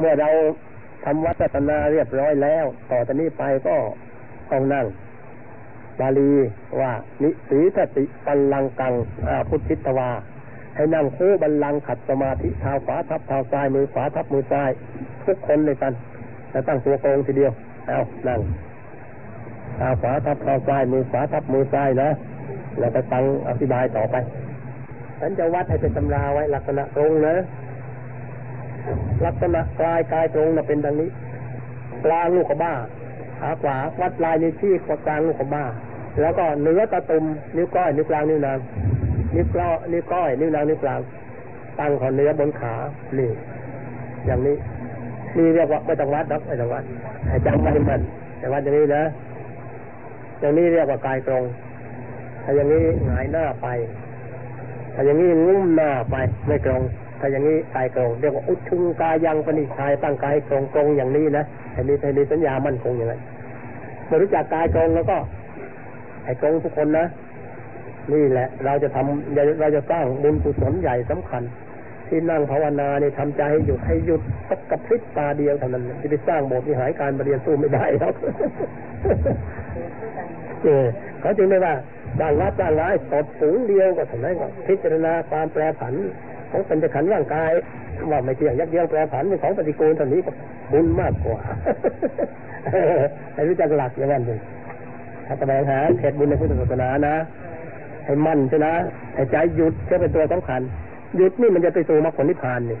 เมื่อเราทำวัดศาสนาเรียบร้อยแล้ว ต่อจากนี้ไปก็ต้องนั่งบาลีว่านิสีทติปัลลังกังอาพุทธิตวา ให้นั่งคู่บัลลังขัดสมาธิเท้าขวาทับเท้าซ้ายมือขวาทับมือซ้าย ทุกคนเลยกันแล้วตั้งตัวโกงทีเดียวเอานั่งเท้าขวาทับเท้าซ้ายมือขวาทับมือซ้ายนะแล้วก็ตั้งอธิบายต่อไปฉันจะวัดให้เป็นตำราไว้ลักษณะตรงนะ ลักษณะกลายกายตรงนะเป็นดังนี้กลางลูกกบ้าขาขวาวัดลายนิ้วชี้กลางลูกกบ้า แล้วก็เนื้อตะตุ่มนิ้วก้อยนิ้วกลางนิ้วนางนิ้วกล้อนิ้วก้อยนิ้วนางนิ้วกลางตั้งขอเนื้อบนขานี่อย่างนี้นี่เรียกว่าไม่ต้องวัดนะไม่ต้องวัดให้จำไว้มันแต่วัดอย่างนี้นะอย่างนี้เรียกว่ากายตรงถ้าอย่างนี้หงายหน้าไปถ้าอย่างนี้งุ้มหน้าไปไม่ตรง ถ้าอย่างนี้กายตรงเรียกว่าอุชุงกายังปณิชายตั้งกายตรงตรงอย่างนี้นะให้มีให้มีสัญญามั่นคงอย่างไรเมื่อรู้จักกายตรงแล้วก็ให้ตรงทุกคนนะนี่แหละ เราจะทำเราจะสร้างบุญกุศลใหญ่สำคัญ ที่นั่งภาวนาเนี่ยทำใจให้หยุดให้หยุดสักกระพริบตาเดียวเท่านั้นจะไปสร้างโบสถ์วิหารการบริเรียนสู้ไม่ได้ครับเออเขาจึงไม่ว่าสร้างวัดสร้างร้ายสดสูงเดียวก็ท่านั้ก็พิจารณาความแปรผัน ของเป็นจะขันร่างกาย ว่าไม่เที่ยงยักเยื้องแปรผันเป็นของปฏิกูลเท่านี้ก็บุญมากกว่าให้รู้จักหลักอย่างนั้นเลยถ้าแสดงหาเหตุบุญในพุทธศาสนานะให้มั่นใช่นะให้ใจหยุดจะเป็นตัวสำคัญหยุดนี่มันจะไปสู่มรรคผลนิพพานนี่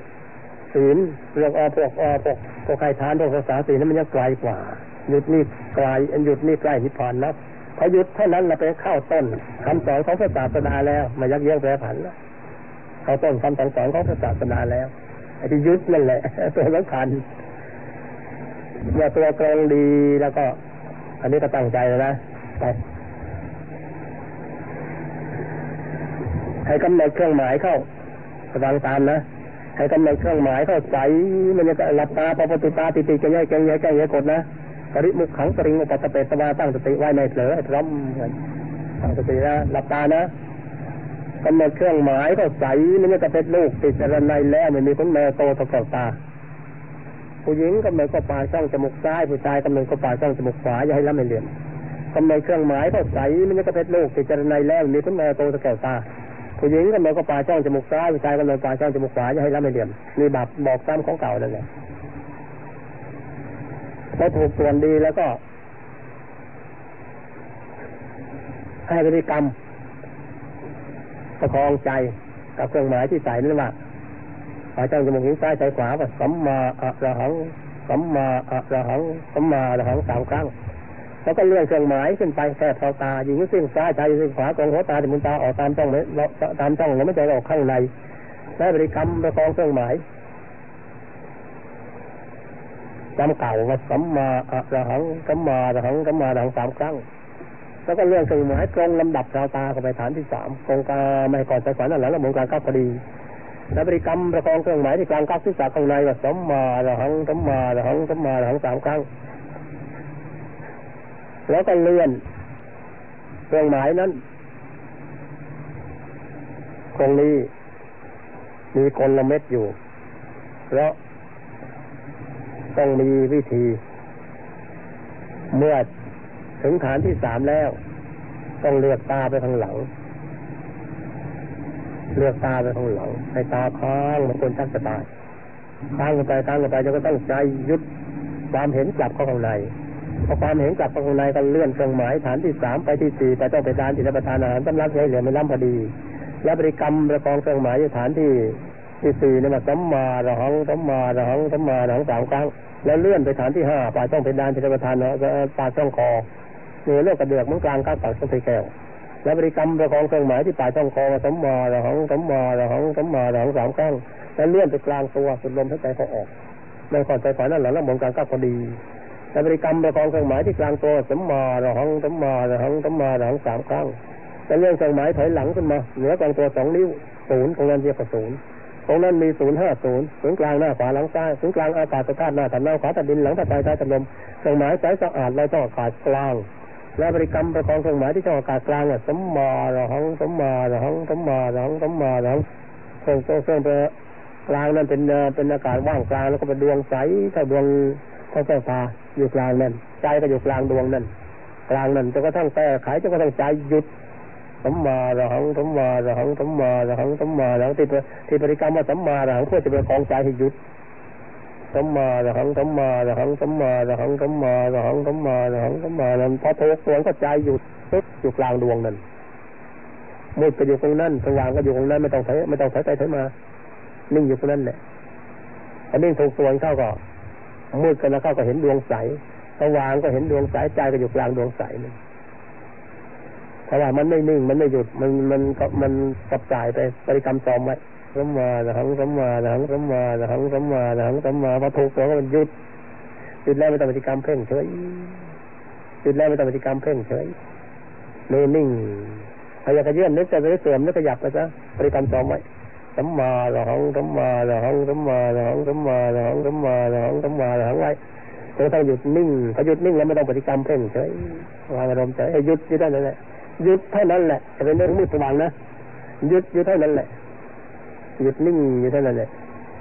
ศีลเรื่องอพวกอพวกพวกใครทานพวกภาษาศีลนั้นมันยังไกลกว่าหยุดนี่ไกลอันหยุดนี่ใกล้นิพพานนะพอหยุดเท่านั้นเราไปเข้าต้นคำสอนของพระศาสดาแล้วมายักเยื้องแปรผันแล้ว เขาต้นคำสอนของพระศาสดาแล้วไอ้ที่ยุดนั่นแหละตัวสำคัญเมื่อตัวกรองดีแล้วก็ อันนี้ก็ตั้งใจแล้วนะไปให้กำหนดเครื่องหมายเข้าฟังตามนะให้กำหนดเครื่องหมายเข้าใสมันจะหลับตาปปติตาติติจะแยกแกงแยกแกงแยกกดนะปริมุขขังปริงอุปตะเปตวาตั้งสติไว้ในเผลอให้พร้อมตั้งสตินะหลับตานะ กำหนดเครื่องหมายเข้าใสมันจะเป็นลูกติดอะไรในแล้วมันมีคนแม่โตตะกอบตา ผู้หญิงกำหนดก็ปลายช่องจมูกซ้ายผู้ชายกำหนดก็ปลายช่องจมูกขวาอย่าให้ล้ำไม่เหลี่ยมกำหนดเครื่องหมายเข้าใสมันจะเป็นลูกติดอะไรในแล้วมีคนแม่โตตะกอบตาผู้หญิงกำหนดก็ปลายช่องจมูกซ้ายผู้ชายกำหนดปลายช่องจมูกขวาอย่าให้ล้ำไม่เหลี่ยมมีบับบอกซ้ำของเก่านั่นแหละพอถูกส่วนดีแล้วก็ให้บริกรรม ประคองใจกับเครื่องหมายที่ใส่นั่นว่าปาช่องจมูกหิ้งซ้ายใจขวาว่าสัมมาอะระหังสัมมาอะระหังสัมมาอะระหังสามครั้งแล้วก็เลื่อนเครื่องหมายขึ้นไปแค่พอตายิงซึ่งซ้ายชายซึ่งขวากองหัวตาที่มุนตาออกตามช่องเลยตามช่องแล้วไม่ใจออกข้างในและบริกรรมประคองเครื่องหมายจำเก่าว่าสัมมาอะระหังสัมมาอะระหังสัมมาอะระหังสามครั้ง แล้วก็เลื่อนเครื่องหมายตรงลำดับดาวตาเข้าไปฐานที่สามกองกาไม่ก่อนใจฝันนั่นแหละแล้วมงการก้าวพอดีและบริกรรมประคองเครื่องหมายที่กลางก้าวศีรษะข้างในว่าสัมมาระหังสัมมาระหังสัมมาระหังสามครั้ง แล้วก็เลื่อนเครื่องหมายนั้นตรงนี้มีกลเม็ดอยู่ เพราะต้องมีวิธี เมื่อ ถึงฐานที่สามแล้ว ต้องเลือกตาไปทางหลัง เลือกตาไปทางหลัง ให้ตาค้างเหมือนคนชักจะตายค้างลงไปค้างลงไปจนก็ต้องใจยุดความเห็นกลับเข้าข้างในพอความเห็นกลับเข้าข้างในก็เลื่อนเครื่องหมายฐานที่สามไปที่สี่ไปต้องไปทานที่รับประทานอาหารสำลักให้เหลือไม่ล้ำพอดี และบริกรรมประกองเครื่องหมายฐานที่ที่สี่นี่มาสัมมาระหังสัมมาระหังสัมมาระหังสามครั้งแล้วเลื่อนไปฐานที่ห้าปลายต้องไปดานที่รับประทานเนาะปลายช่องคอ เนื้อเลือดกระเดือกมันกลางก้าวปากช่องไตแก้วและบริกรรมประกองเครื่องหมายที่ปลายช่องคอสมมาระหังสมมาระหังสมมาระหังสามครั้งแล้วเลื่อนไปกลางตัวสุดลมหายใจเขาออกในก่อนใจฝันนั่นแหละแล้วมองกลางก้าวพอดีและบริกรรมประกองเครื่องหมายที่กลางตัวสมมาระหังสมมาระหังสมมาระหังสามครั้งแล้วเลื่อนเครื่องหมายถอยหลังขึ้นมาเหนือกลางตัวสองนิ้วศูนย์ของนั้นเรียกว่าศูนย์ตรงนั้นมีศูนย์ห้าศูนย์ศูนย์กลางหน้าขวาหลังซ้ายศูนย์กลางอากาศธาตุหน้าถันหน้าขวาตัดดินหลังตัดใจใต้ตัดลมเครื่องหมายสายสะอาดลอยช่องอากาศกลาง และบริกรรมประกองเครื่องหมายที่ช่องอากาศกลางเนี่ยสัมมาระหังสัมมาระหังสัมมาระหังสัมมาระหังเครื่องเครื่องเครื่องกลางนั้นเป็นเป็นอากาศว่างกลางแล้วก็เป็นดวงใสถ้าดวงเท่าแก้วฟ้าอยู่กลางนั้นใจก็อยู่กลางดวงนั้นกลางนั้นจนกระทั่งแก้ไขจนกระทั่งใจหยุดสัมมาระหังสัมมาระหังสัมมาระหังสัมมาระหังที่ที่บริกรรมว่าสัมมาระหังเพื่อจะเป็นของใจให้หยุด สัมมาระหังสัมมาระหังสัมมาระหังสัมมาระหังสัมมาระหังสัมมานั้นพอทกสวนก็ใจหยุดปึ๊บอยู่กลางดวงนั้นมืดก็อยู่ตรงนั้นสว่างก็อยู่ตรงนั้นไม่ต้องใช้ไม่ต้องใช้ใจใช้มา นิ่งอยู่ตรงนั้นแหละพอนิ่งถูกส่วนเข้าก็มืดกันแล้วเข้าก็เห็นดวงใสสว่างก็เห็นดวงใสใจก็อยู่กลางดวงใสนั่นถ้าว่ามันไม่นิ่งมันไม่หยุดมันมันก็มันกับจ่ายไปบริกรรมซ้อมไว้ สัมมาระหังสัมมาระหังสัมมาระหังสัมมาระหังสัมมาพอถูกตัวก็มันหยุดหยุดแล้วไม่ต้องบริกรรมเพ่งเฉยหยุดแล้วไม่ต้องบริกรรมเพ่งเฉยนิ่งนิ่งพยายามจะเยื่อนนึกจะเสื่อมนึกขยับไปซะบริกรรมซ้อมไว้สัมมาระหังสัมมาระหังสัมมาระหังสัมมาระหังสัมมาระหังสัมมาสังไว้จนกระทั่งหยุดนิ่งพอหยุดนิ่งแล้วไม่ต้องปฏิกรรมเพ่งเฉยวางอารมณ์เฉยให้หยุดอยู่เท่านั้นแหละหยุดเท่านั้นแหละจะเป็นเรื่องมืดสว่างนะหยุดอยู่เท่านั้นแหละ หยุดนิ่งอยู่เท่านั้นแหละ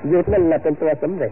หยุดนั่นแหละเป็นตัวสำเร็จ